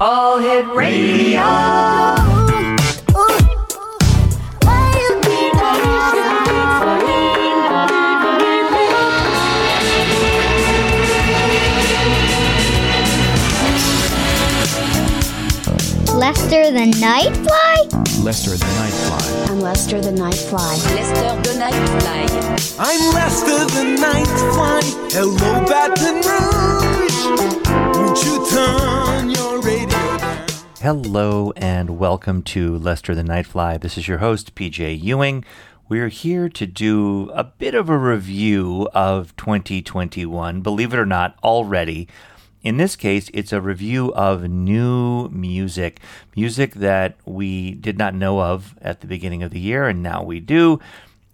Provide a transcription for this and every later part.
All Hit Radio. Nightfly? Lester the Nightfly. I'm Lester the Nightfly. Lester de Nightfly. I'm Lester the Nightfly. Hello, Baton Rouge. Won't you turn your radio down? Hello and welcome to Lester the Nightfly. This is your host, PJ Ewing. We're here to do a bit of a review of 2021, believe it or not, already. In this case, it's a review of new music, music that we did not know of at the beginning of the year, and now we do.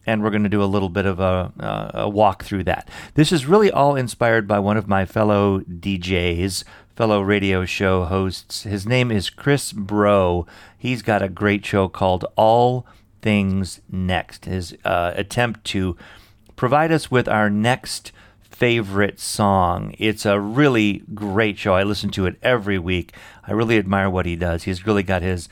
And we're going to do a little bit of a, uh, a walk through that. This is really all inspired by one of my fellow DJs, fellow radio show hosts. His name is Chris Bro. He's got a great show called All Things Next. His uh, attempt to provide us with our next favorite song. It's a really great show. I listen to it every week. I really admire what he does. He's really got his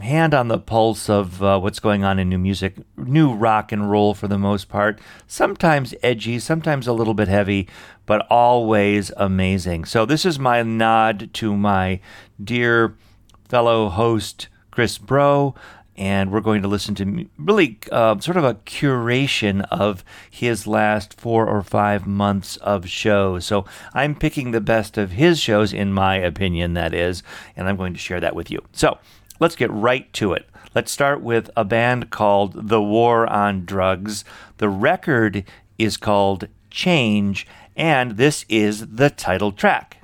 hand on the pulse of uh, what's going on in new music, new rock and roll for the most part. Sometimes edgy, sometimes a little bit heavy, but always amazing. So, this is my nod to my dear fellow host, Chris Bro and we're going to listen to really uh, sort of a curation of his last four or five months of shows. So I'm picking the best of his shows, in my opinion, that is, and I'm going to share that with you. So let's get right to it. Let's start with a band called The War on Drugs. The record is called Change, and this is the title track.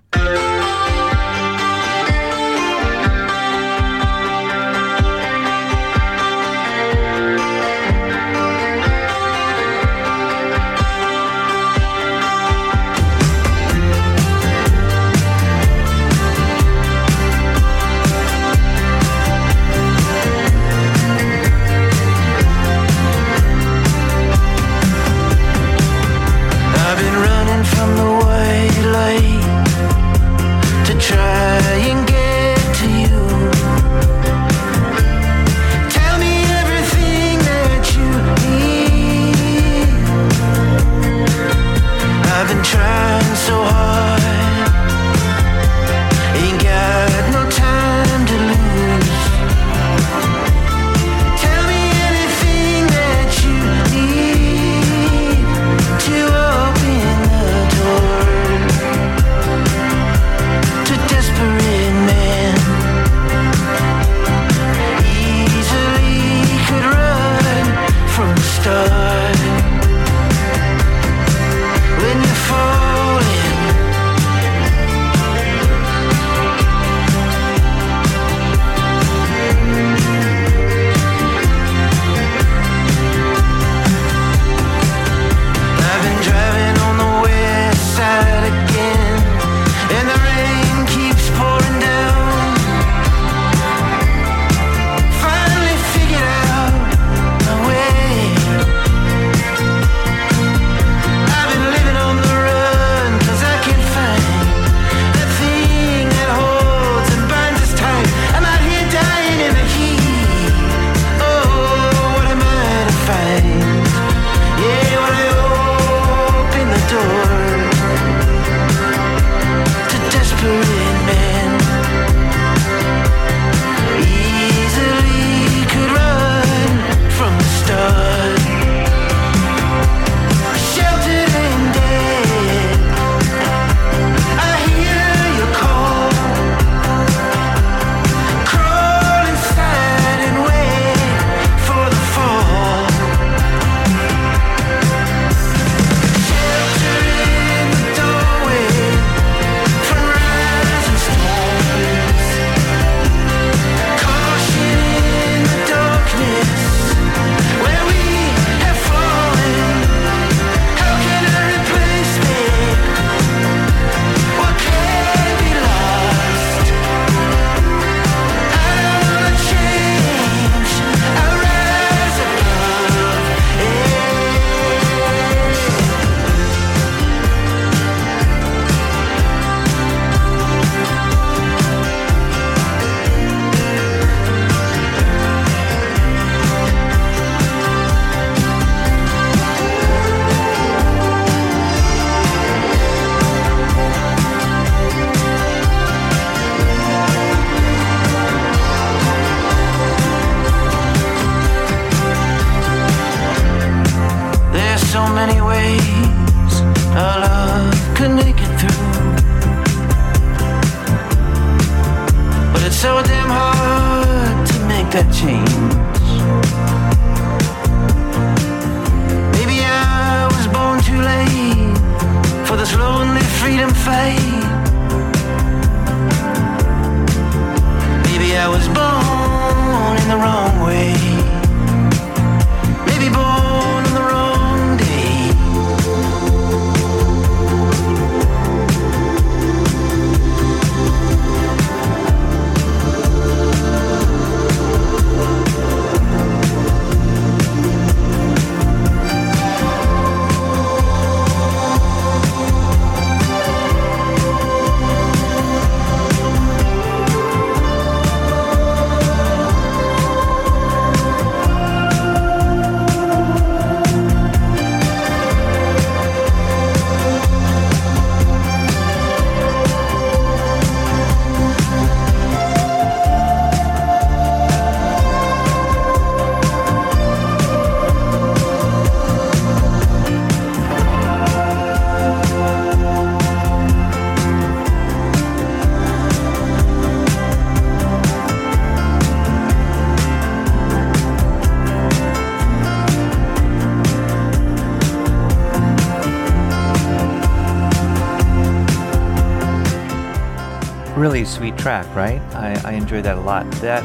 Track, right? I, I enjoy that a lot. That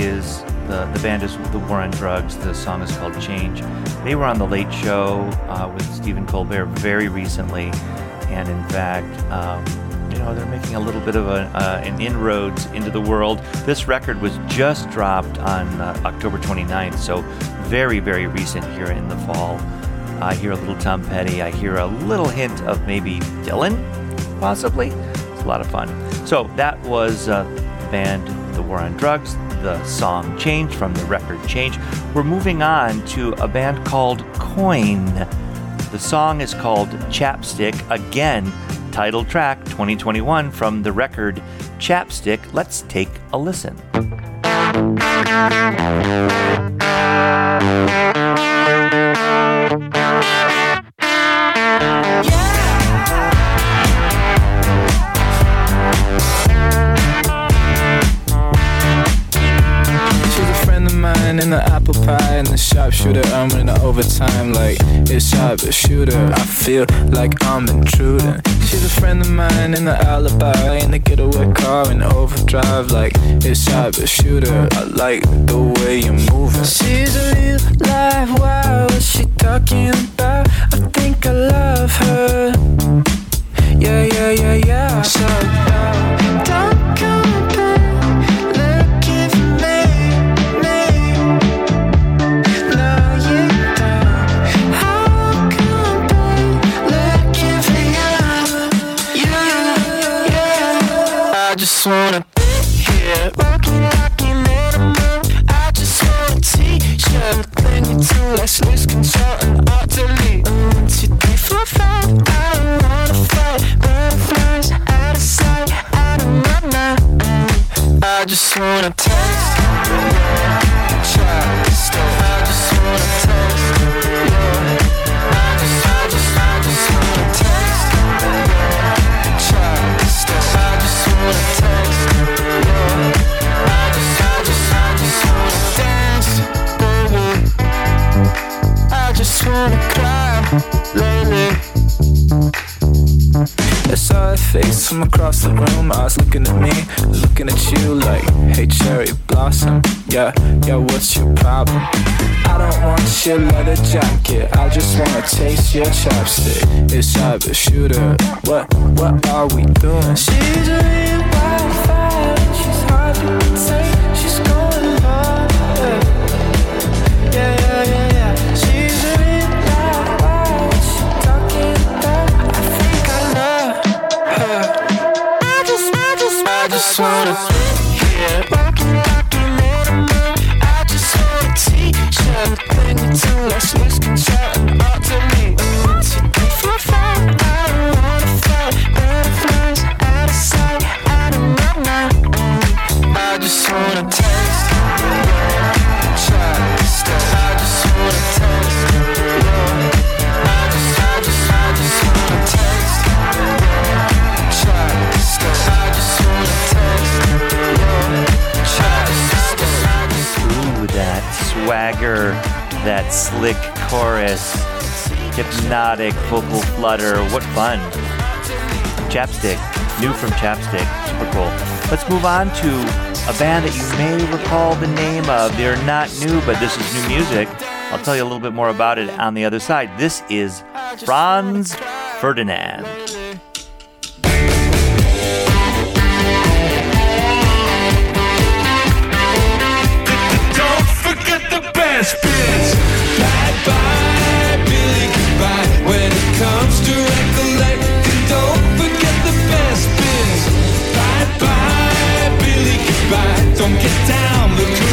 is the the band is the War on Drugs. The song is called Change. They were on the Late Show uh, with Stephen Colbert very recently, and in fact, um, you know they're making a little bit of a, uh, an inroads into the world. This record was just dropped on uh, October 29th, so very very recent here in the fall. I hear a little Tom Petty. I hear a little hint of maybe Dylan, possibly. It's a lot of fun. So that was uh, the band The War on Drugs, the song Change from the record Change. We're moving on to a band called Coin. The song is called Chapstick, again, title track 2021 from the record Chapstick. Let's take a listen. Sharpshooter. I'm in overtime like it's sharpshooter. I feel like I'm intruding. She's a friend of mine in the alibi in the getaway car in overdrive like it's shot but shooter. I like the way you're moving. She's a real life. Wow, what's she talking about? I think I love her. Yeah, yeah, yeah, yeah. So uh, don't come just wanna be here, walking like an animal. I just want a t-shirt, bring it to let's lose control and utterly. One, two, three, four, five. I don't wanna fight, butterflies out of sight, out of my mind. I just wanna taste, face from across the room. Was looking at me, looking at you like, hey, cherry blossom. Yeah, yeah, what's your problem? I don't want your leather jacket. I just wanna taste your chapstick. It's cyber shooter. What, what are we doing? She's a. She's hard to contain. She's going hard. Yeah. Just, wanna here, walking like an animal. I just want a t-shirt, bring it to let's lose that slick chorus, hypnotic vocal flutter. What fun! Chapstick, new from Chapstick, super cool. Let's move on to a band that you may recall the name of. They're not new, but this is new music. I'll tell you a little bit more about it on the other side. This is Franz Ferdinand. Don't get down, look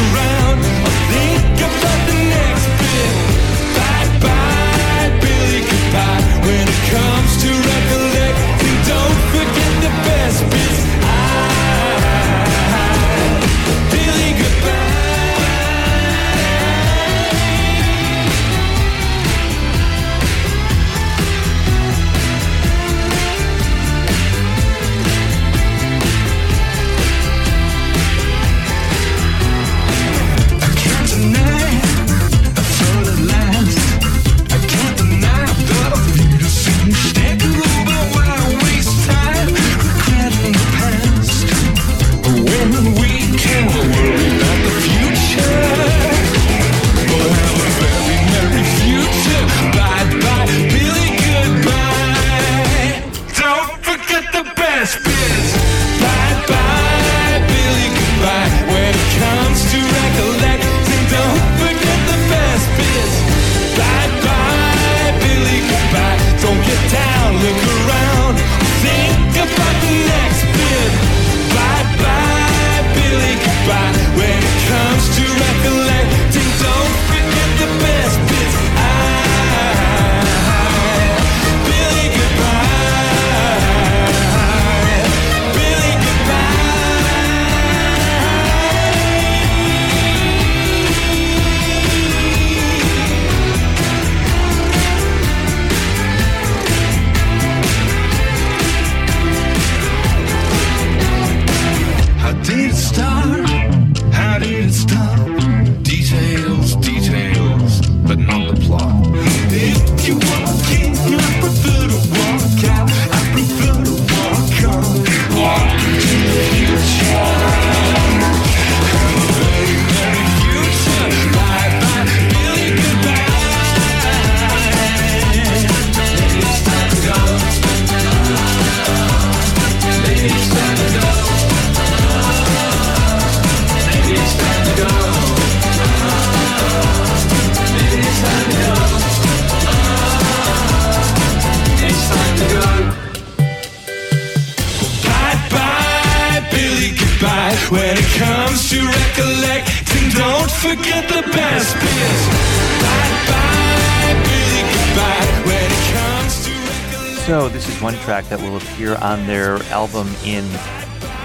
that will appear on their album in,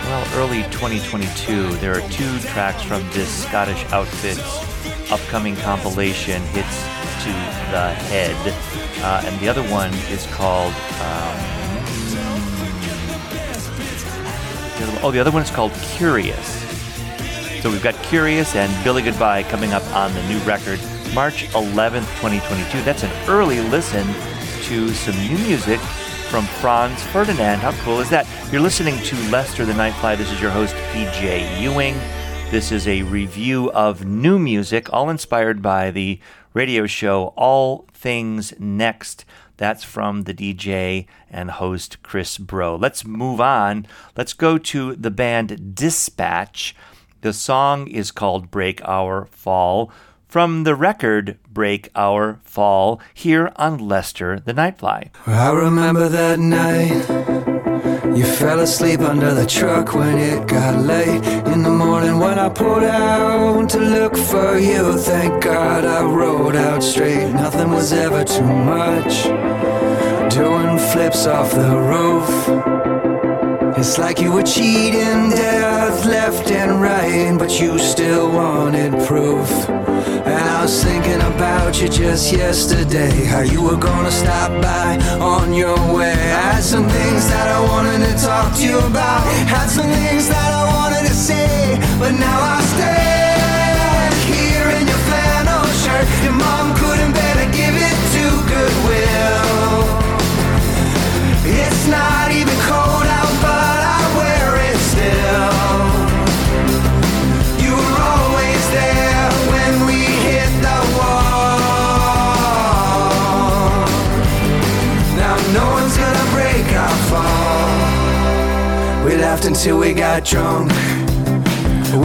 well, early 2022. There are two tracks from this Scottish outfit's upcoming compilation, Hits to the Head. Uh, and the other one is called. Um, oh, the other one is called Curious. So we've got Curious and Billy Goodbye coming up on the new record, March 11th, 2022. That's an early listen to some new music from Franz Ferdinand. How cool is that? You're listening to Lester the Nightfly. This is your host, PJ Ewing. This is a review of new music, all inspired by the radio show All Things Next. That's from the DJ and host Chris Bro. Let's move on. Let's go to the band Dispatch. The song is called Break Our Fall from the record Break Our Fall here on Lester the Nightfly. I remember that night. You fell asleep under the truck when it got late. In the morning when I pulled out to look for you, thank God I rode out straight. Nothing was ever too much. Doing flips off the roof. It's like you were cheating death left and right, but you still wanted proof. And I was thinking about you just yesterday, how you were gonna stop by on your way. I had some things that I wanted to talk to you about, had some things that I wanted to say, but now I stand laughed until we got drunk.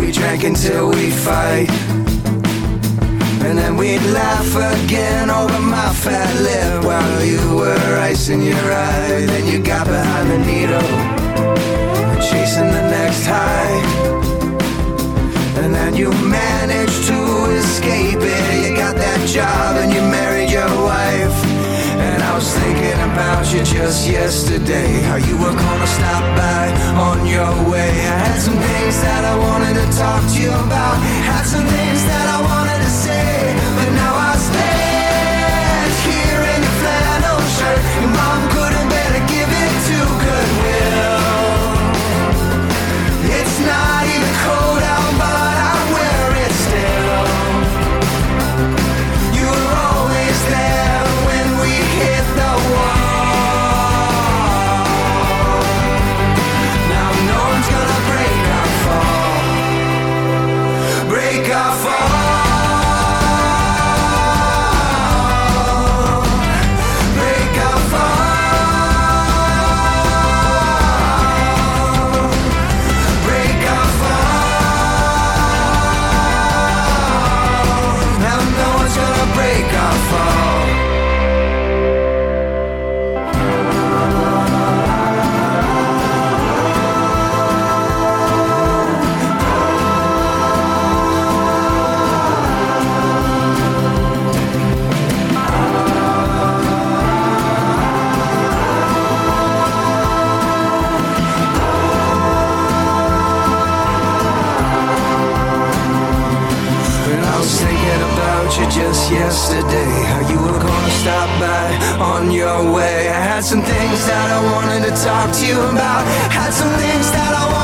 We drank until we fight. And then we'd laugh again over my fat lip while you were icing your eye. Then you got behind the needle, chasing the next high. And then you managed to escape it. You got that job was thinking about you just yesterday. How you were gonna stop by on your way. I had some things that I wanted to talk to you about. Had some things that I wanted to say. Yesterday. How you were gonna stop by on your way. I had some things that I wanted to talk to you about. Had some things that I wanted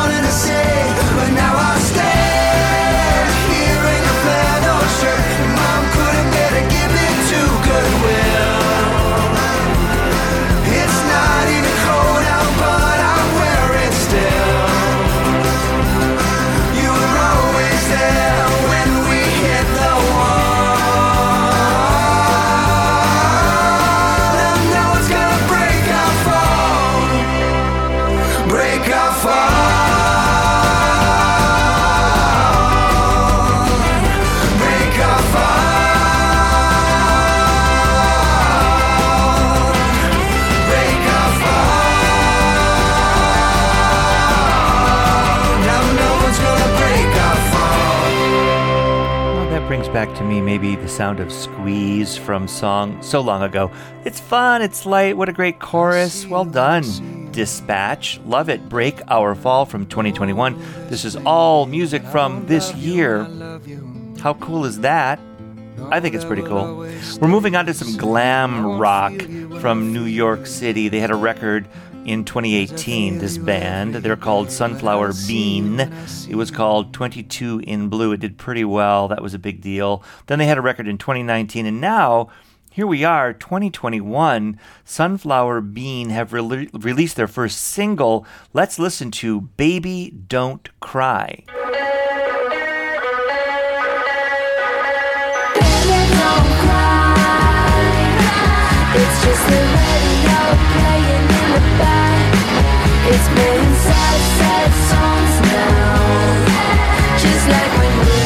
sound of Squeeze from song so long ago. It's fun, it's light, what a great chorus. Well done. Dispatch, love it. Break Our Fall from 2021. This is all music from this year. How cool is that? I think it's pretty cool. We're moving on to some glam rock from New York City. They had a record in 2018, this band. They're called Sunflower Bean. It was called 22 in Blue. It did pretty well. That was a big deal. Then they had a record in 2019, and now here we are, 2021. Sunflower Bean have rele- released their first single. Let's listen to Baby Don't Cry. It's just It's playing sad, sad songs now. Just like when we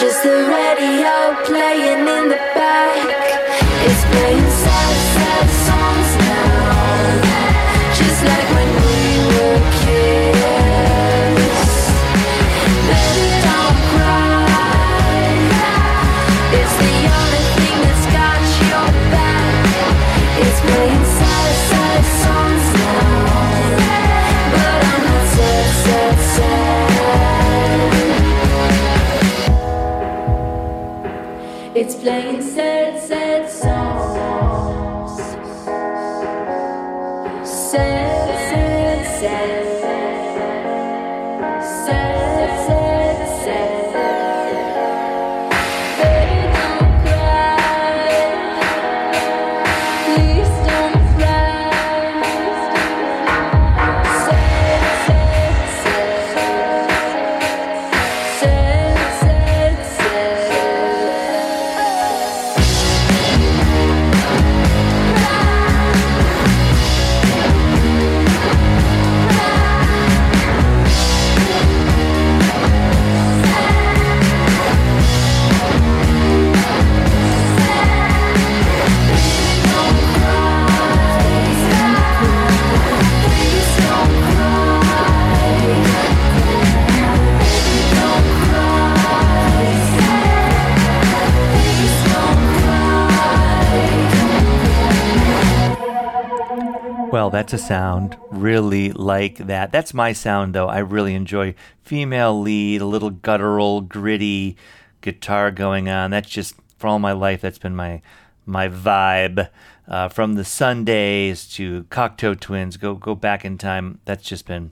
just the radio playing in the back. It's playing playing sad, Well, that's a sound really like that. That's my sound, though. I really enjoy female lead, a little guttural, gritty guitar going on. That's just for all my life. That's been my my vibe. Uh, from the Sundays to Cocteau Twins, go go back in time. That's just been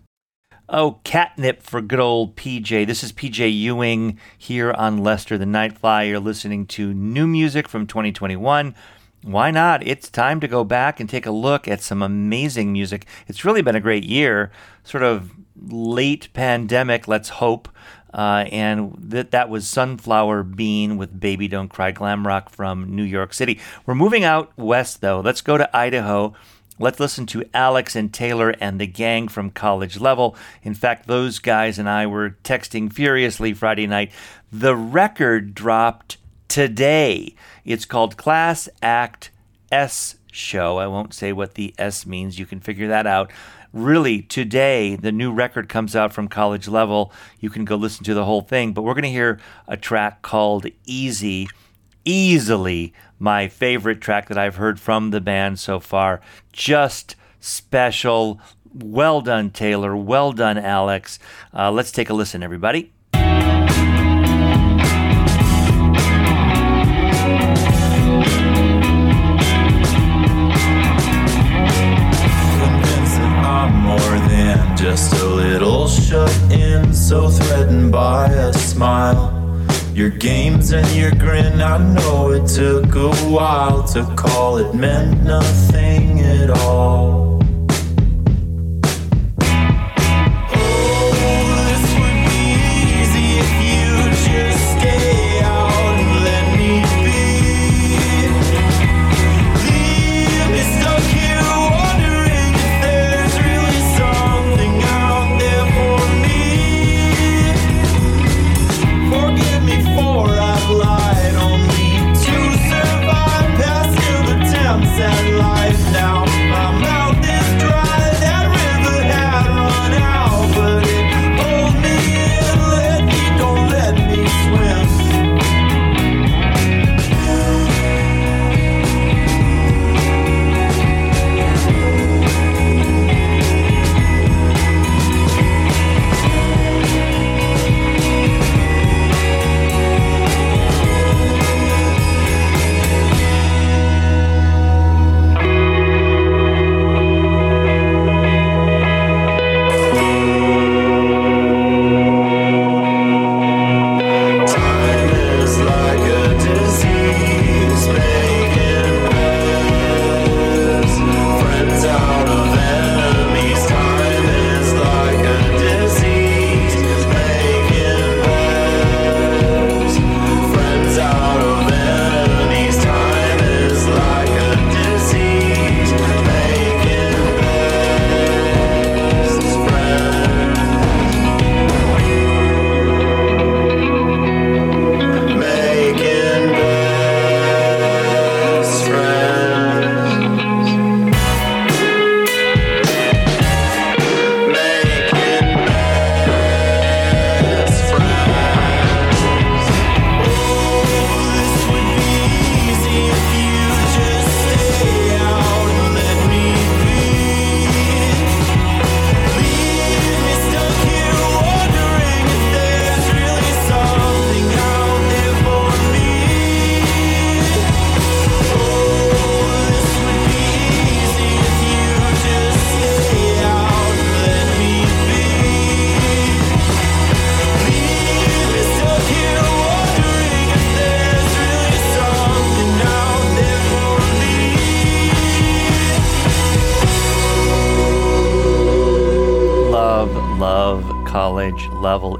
Oh, catnip for good old PJ. This is PJ Ewing here on Lester the Nightfly. You're listening to new music from 2021. Why not? It's time to go back and take a look at some amazing music. It's really been a great year, sort of late pandemic, let's hope. Uh, and that that was Sunflower Bean with Baby Don't Cry Glam Rock from New York City. We're moving out west though. Let's go to Idaho. Let's listen to Alex and Taylor and the gang from college level. In fact, those guys and I were texting furiously Friday night. The record dropped today. It's called Class Act S Show. I won't say what the S means. You can figure that out. Really, today, the new record comes out from college level. You can go listen to the whole thing, but we're going to hear a track called Easy easily my favorite track that I've heard from the band so far. Just special. Well done, Taylor. Well done, Alex. Uh, let's take a listen, everybody. Shut in, so threatened by a smile. Your games and your grin, I know it took a while to call it meant nothing at all.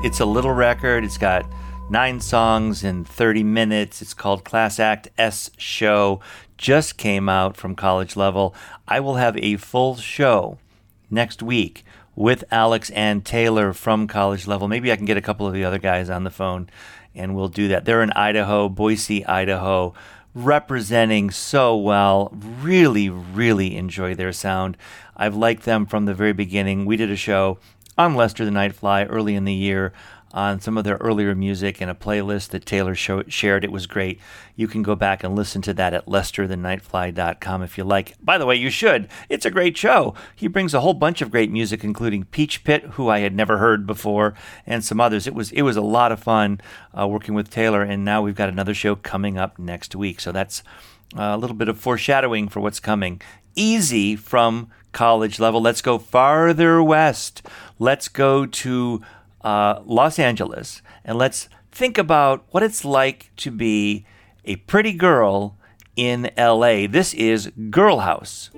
It's a little record. It's got nine songs in 30 minutes. It's called Class Act S Show. Just came out from College Level. I will have a full show next week with Alex and Taylor from College Level. Maybe I can get a couple of the other guys on the phone and we'll do that. They're in Idaho, Boise, Idaho, representing so well. Really, really enjoy their sound. I've liked them from the very beginning. We did a show on Lester the Nightfly early in the year on some of their earlier music in a playlist that Taylor show- shared. It was great. You can go back and listen to that at lesterthenightfly.com if you like. By the way, you should. It's a great show. He brings a whole bunch of great music, including Peach Pit, who I had never heard before, and some others. It was it was a lot of fun uh, working with Taylor, and now we've got another show coming up next week. So that's a little bit of foreshadowing for what's coming. Easy from college level. Let's go farther west. Let's go to uh, Los Angeles and let's think about what it's like to be a pretty girl in LA. This is Girl House.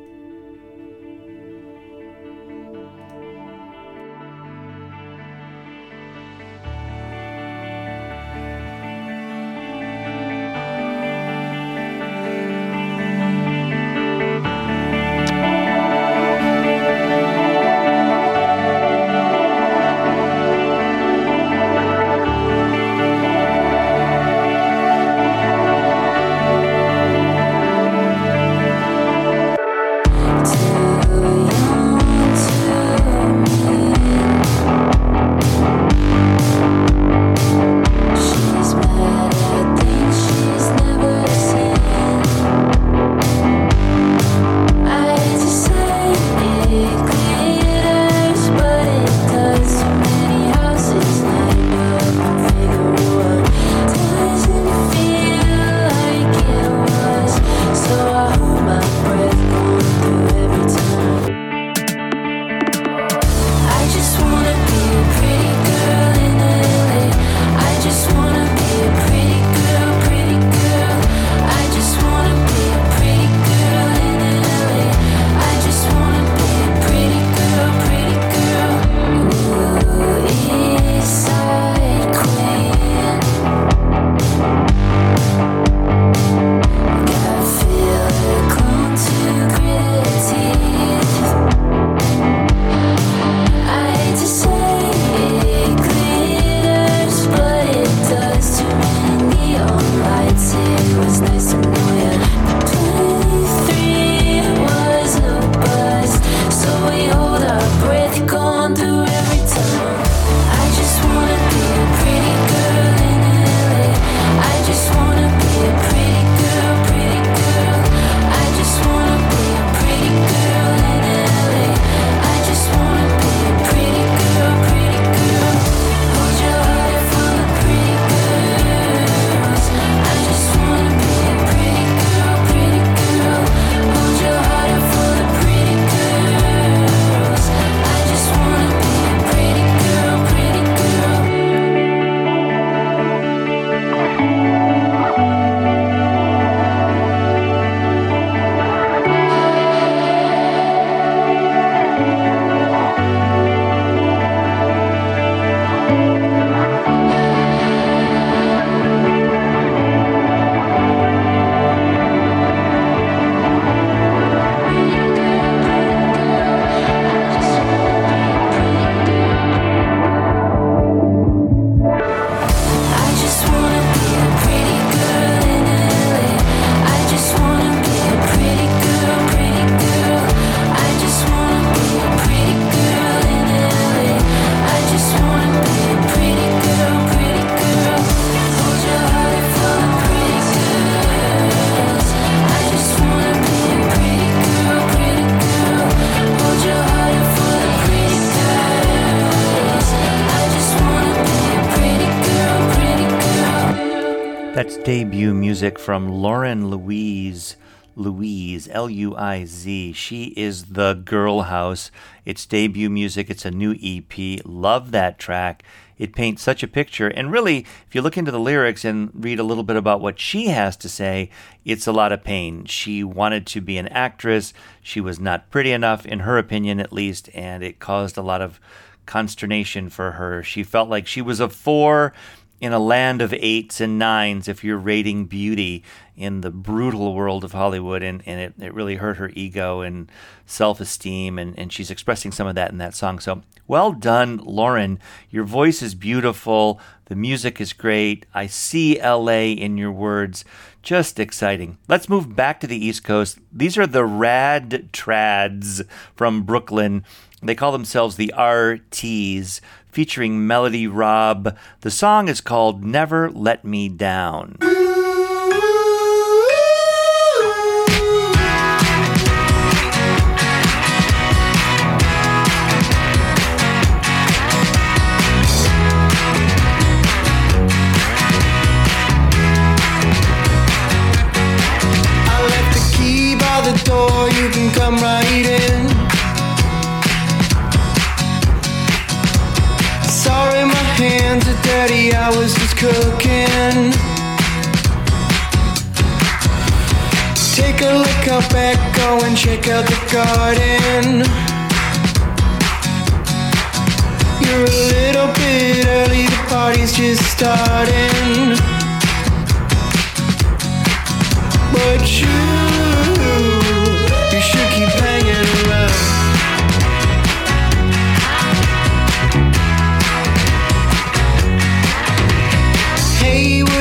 From Lauren Luiz. Luiz, L U I Z. She is the Girl House. It's debut music. It's a new EP. Love that track. It paints such a picture. And really, if you look into the lyrics and read a little bit about what she has to say, it's a lot of pain. She wanted to be an actress. She was not pretty enough, in her opinion at least, and it caused a lot of consternation for her. She felt like she was a four in a land of eights and nines if you're rating beauty in the brutal world of Hollywood. And, and it, it really hurt her ego and self esteem. And, and she's expressing some of that in that song. So well done, Lauren. Your voice is beautiful. The music is great. I see LA in your words. Just exciting. Let's move back to the East Coast. These are the Rad Trads from Brooklyn. They call themselves the RTs, featuring Melody Robb. The song is called Never Let Me Down. Dirty, I was just cooking. Take a look out back, go and check out the garden. You're a little bit early, the party's just starting. But you, you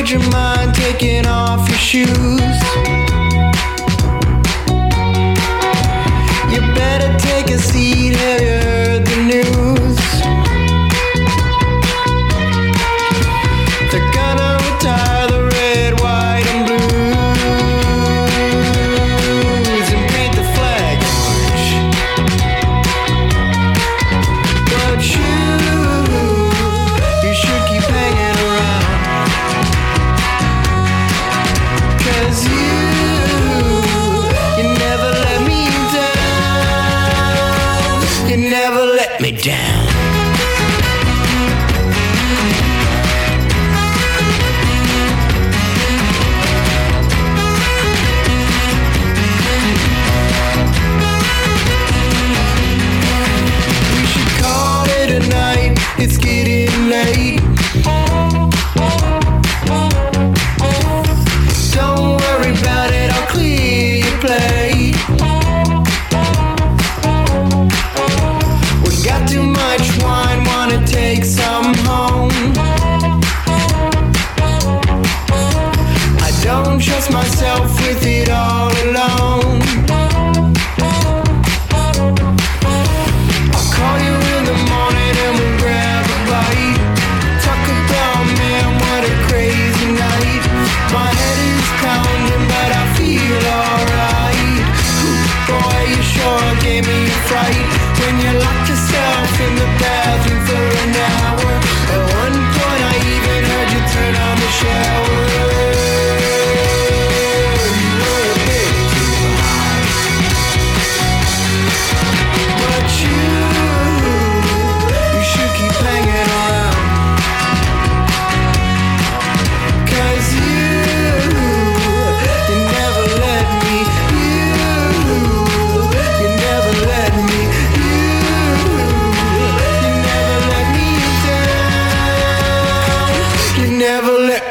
would you mind taking off your shoes? You better take a seat, you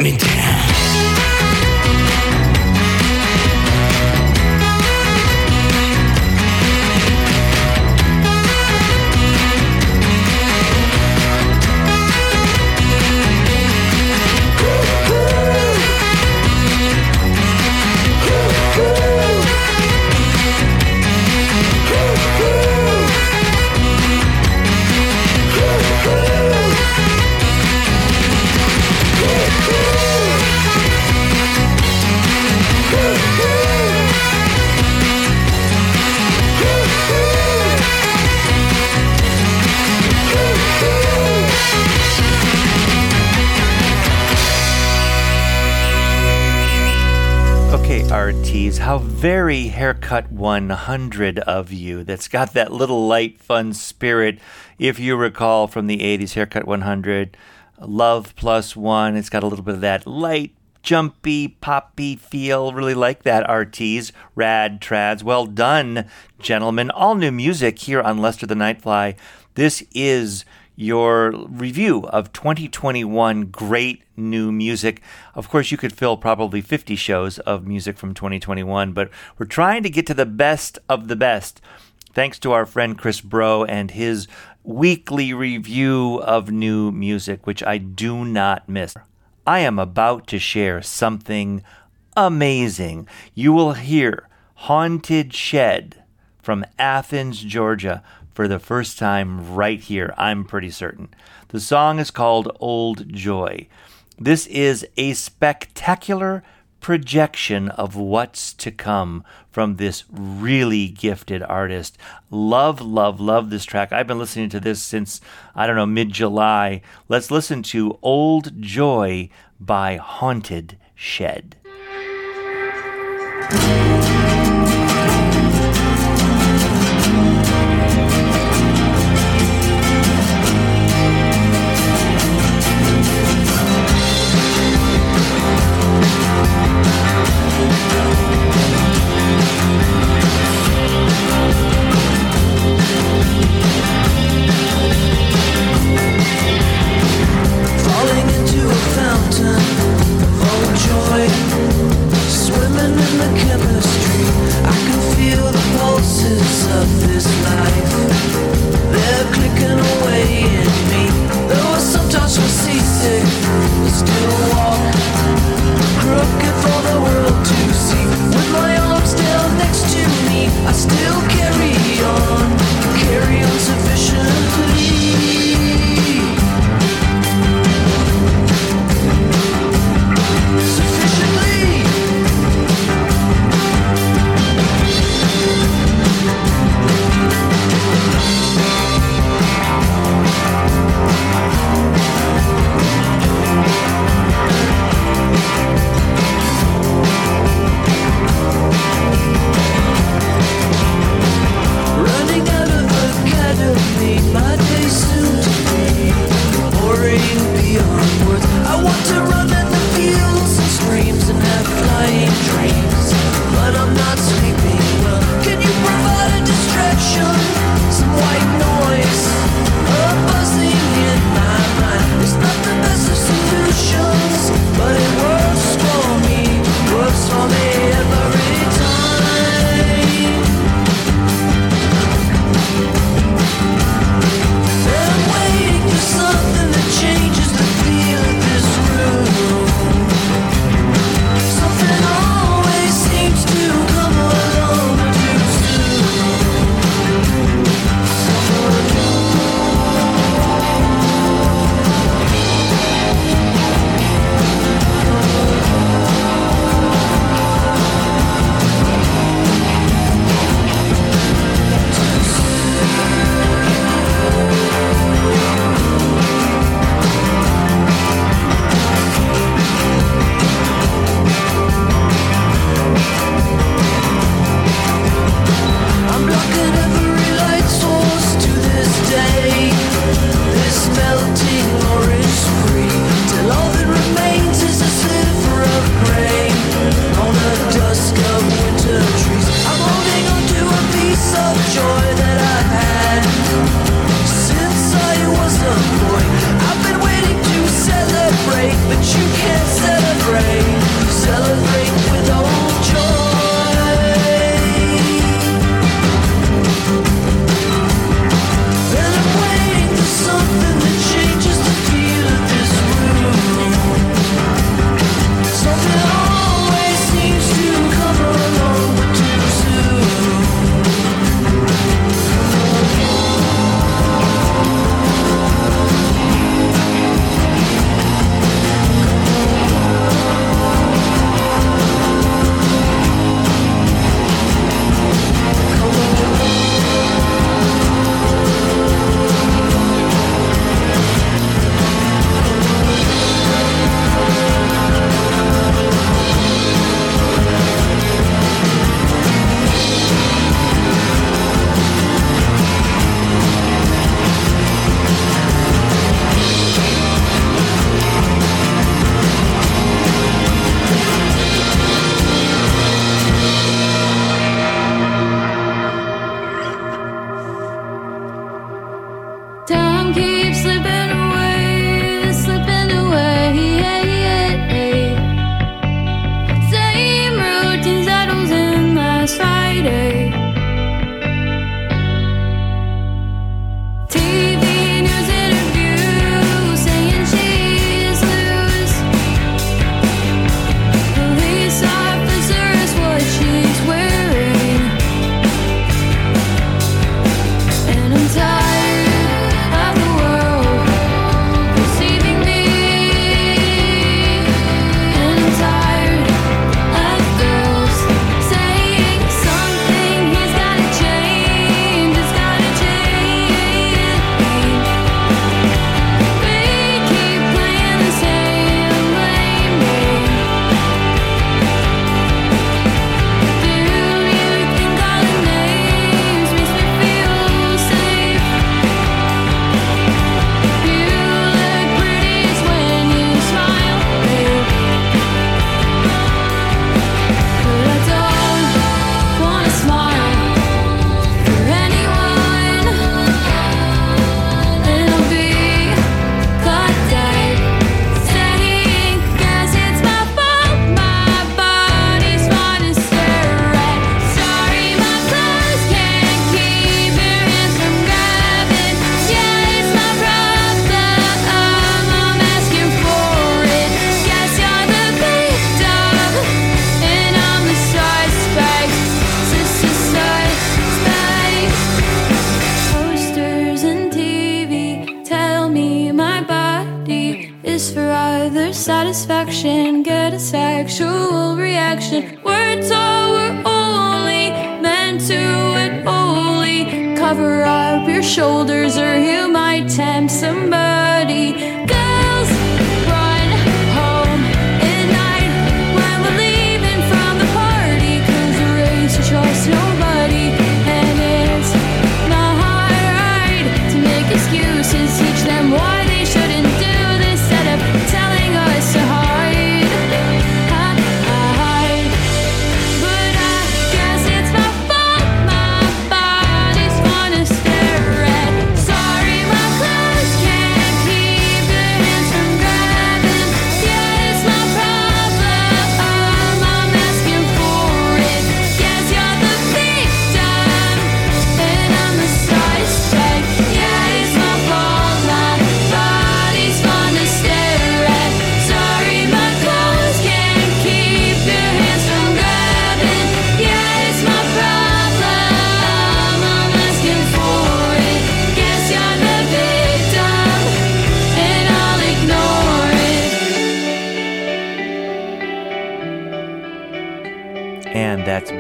me very haircut 100 of you. That's got that little light, fun spirit. If you recall from the 80s, Haircut 100, Love Plus One, it's got a little bit of that light, jumpy, poppy feel. Really like that, RTs. Rad trads. Well done, gentlemen. All new music here on Lester the Nightfly. This is your review of 2021 great new music. Of course, you could fill probably 50 shows of music from 2021, but we're trying to get to the best of the best. Thanks to our friend Chris Bro and his weekly review of new music, which I do not miss. I am about to share something amazing. You will hear Haunted Shed from Athens, Georgia, for the first time right here, I'm pretty certain. The song is called Old Joy. This is a spectacular projection of what's to come from this really gifted artist. Love, love, love this track. I've been listening to this since, I don't know, mid July. Let's listen to Old Joy by Haunted Shed.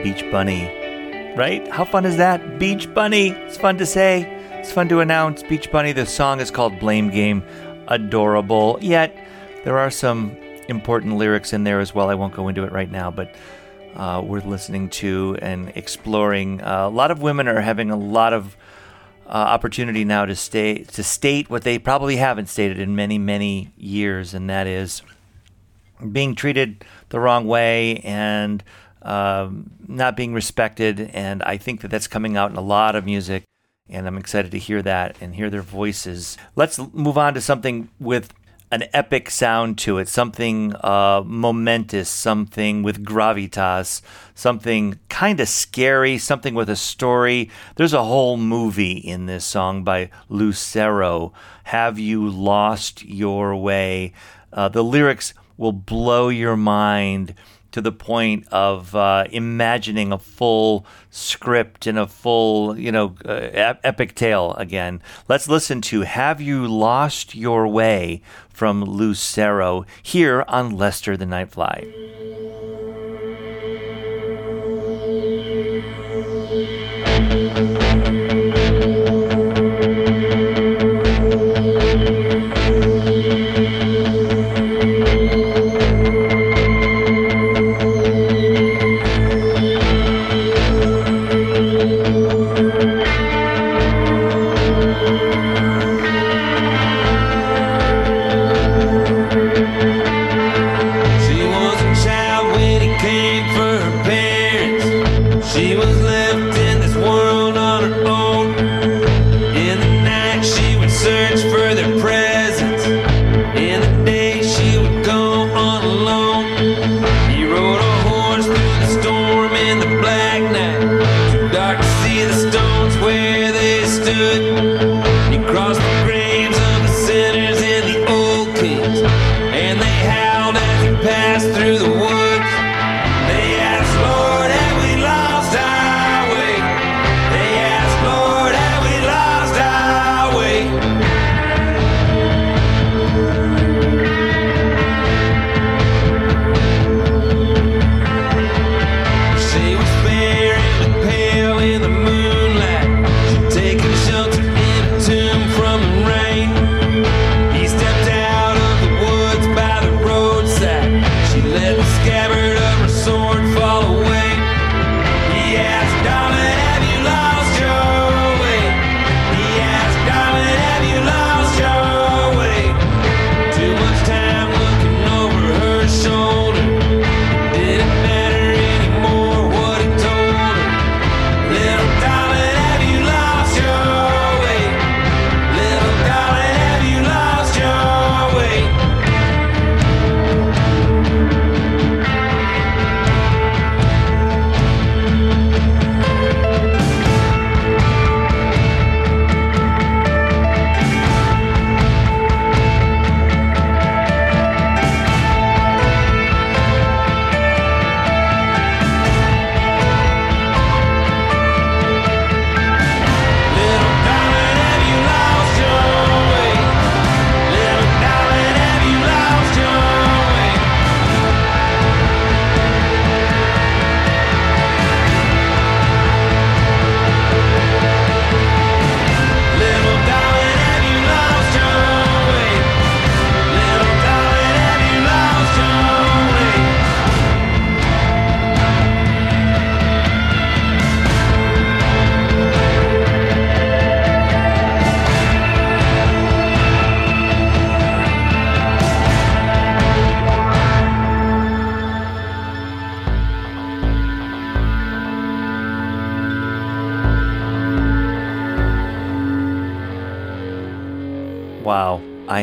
Beach Bunny. Right? How fun is that? Beach Bunny. It's fun to say. It's fun to announce. Beach Bunny. The song is called Blame Game. Adorable. Yet, there are some important lyrics in there as well. I won't go into it right now, but uh, worth listening to and exploring. Uh, a lot of women are having a lot of uh, opportunity now to stay to state what they probably haven't stated in many many years, and that is being treated the wrong way and um, not being respected. And I think that that's coming out in a lot of music. And I'm excited to hear that and hear their voices. Let's move on to something with an epic sound to it, something uh, momentous, something with gravitas, something kind of scary, something with a story. There's a whole movie in this song by Lucero. Have you lost your way? Uh, the lyrics will blow your mind to the point of uh, imagining a full script and a full, you know, uh, epic tale again. Let's listen to Have You Lost Your Way from Lucero here on Lester the Nightfly.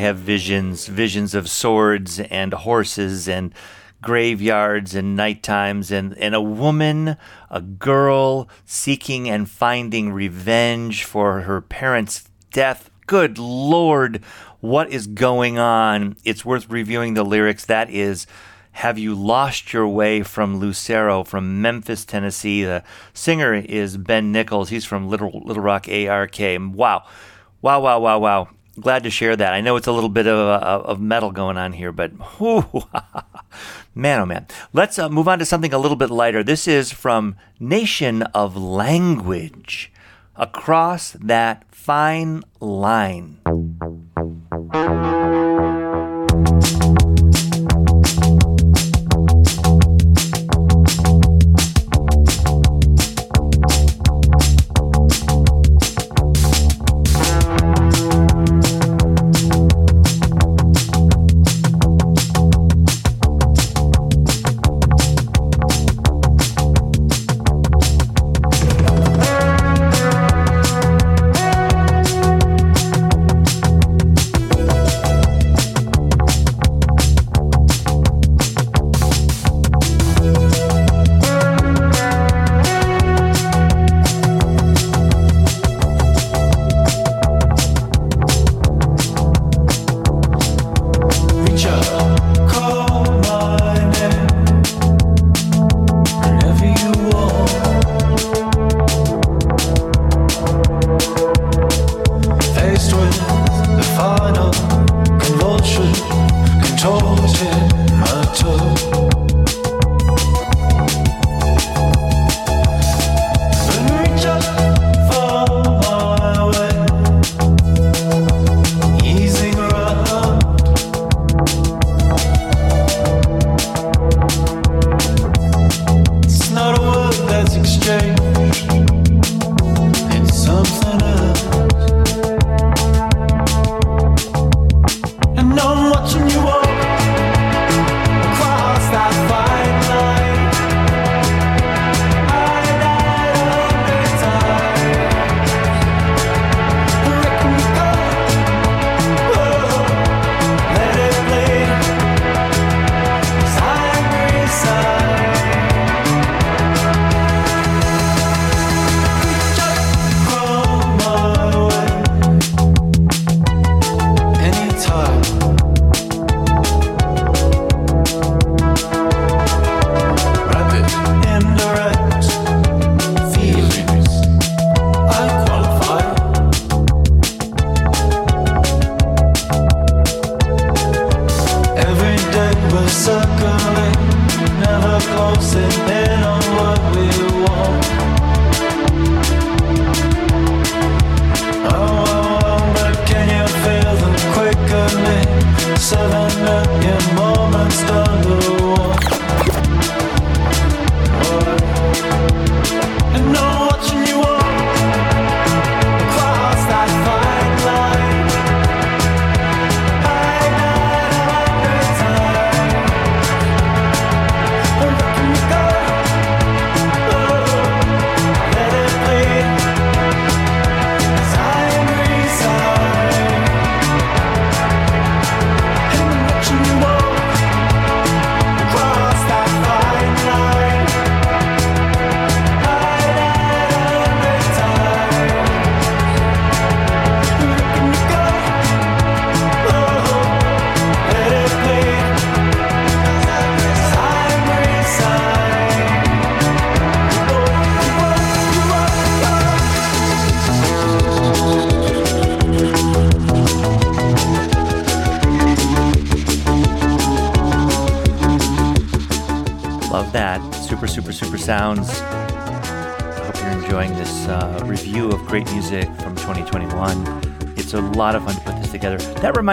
Have visions, visions of swords and horses and graveyards and night times and, and a woman, a girl seeking and finding revenge for her parents' death. Good Lord, what is going on? It's worth reviewing the lyrics. That is Have You Lost Your Way from Lucero from Memphis, Tennessee. The singer is Ben Nichols. He's from Little, Little Rock ARK. Wow. Wow, wow, wow, wow. Glad to share that. I know it's a little bit of, of metal going on here, but man, oh man. Let's uh, move on to something a little bit lighter. This is from Nation of Language. Across that fine line.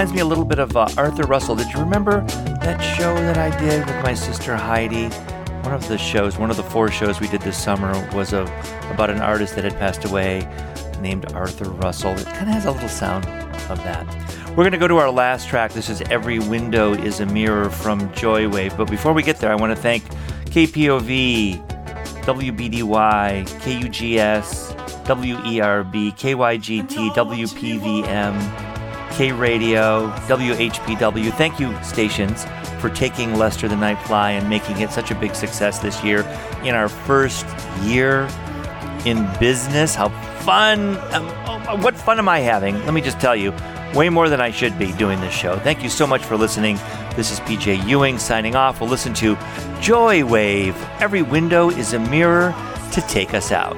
Reminds me a little bit of uh, Arthur Russell. Did you remember that show that I did with my sister Heidi? One of the shows, one of the four shows we did this summer was a, about an artist that had passed away named Arthur Russell. It kind of has a little sound of that. We're going to go to our last track. This is Every Window is a Mirror from Joywave. But before we get there, I want to thank KPOV, WBDY, KUGS, WERB, KYGT, WPVM, K Radio, WHPW. Thank you, stations, for taking Lester the Nightfly and making it such a big success this year in our first year in business. How fun! Um, oh, what fun am I having? Let me just tell you, way more than I should be doing this show. Thank you so much for listening. This is PJ Ewing signing off. We'll listen to Joywave. Every window is a mirror to take us out.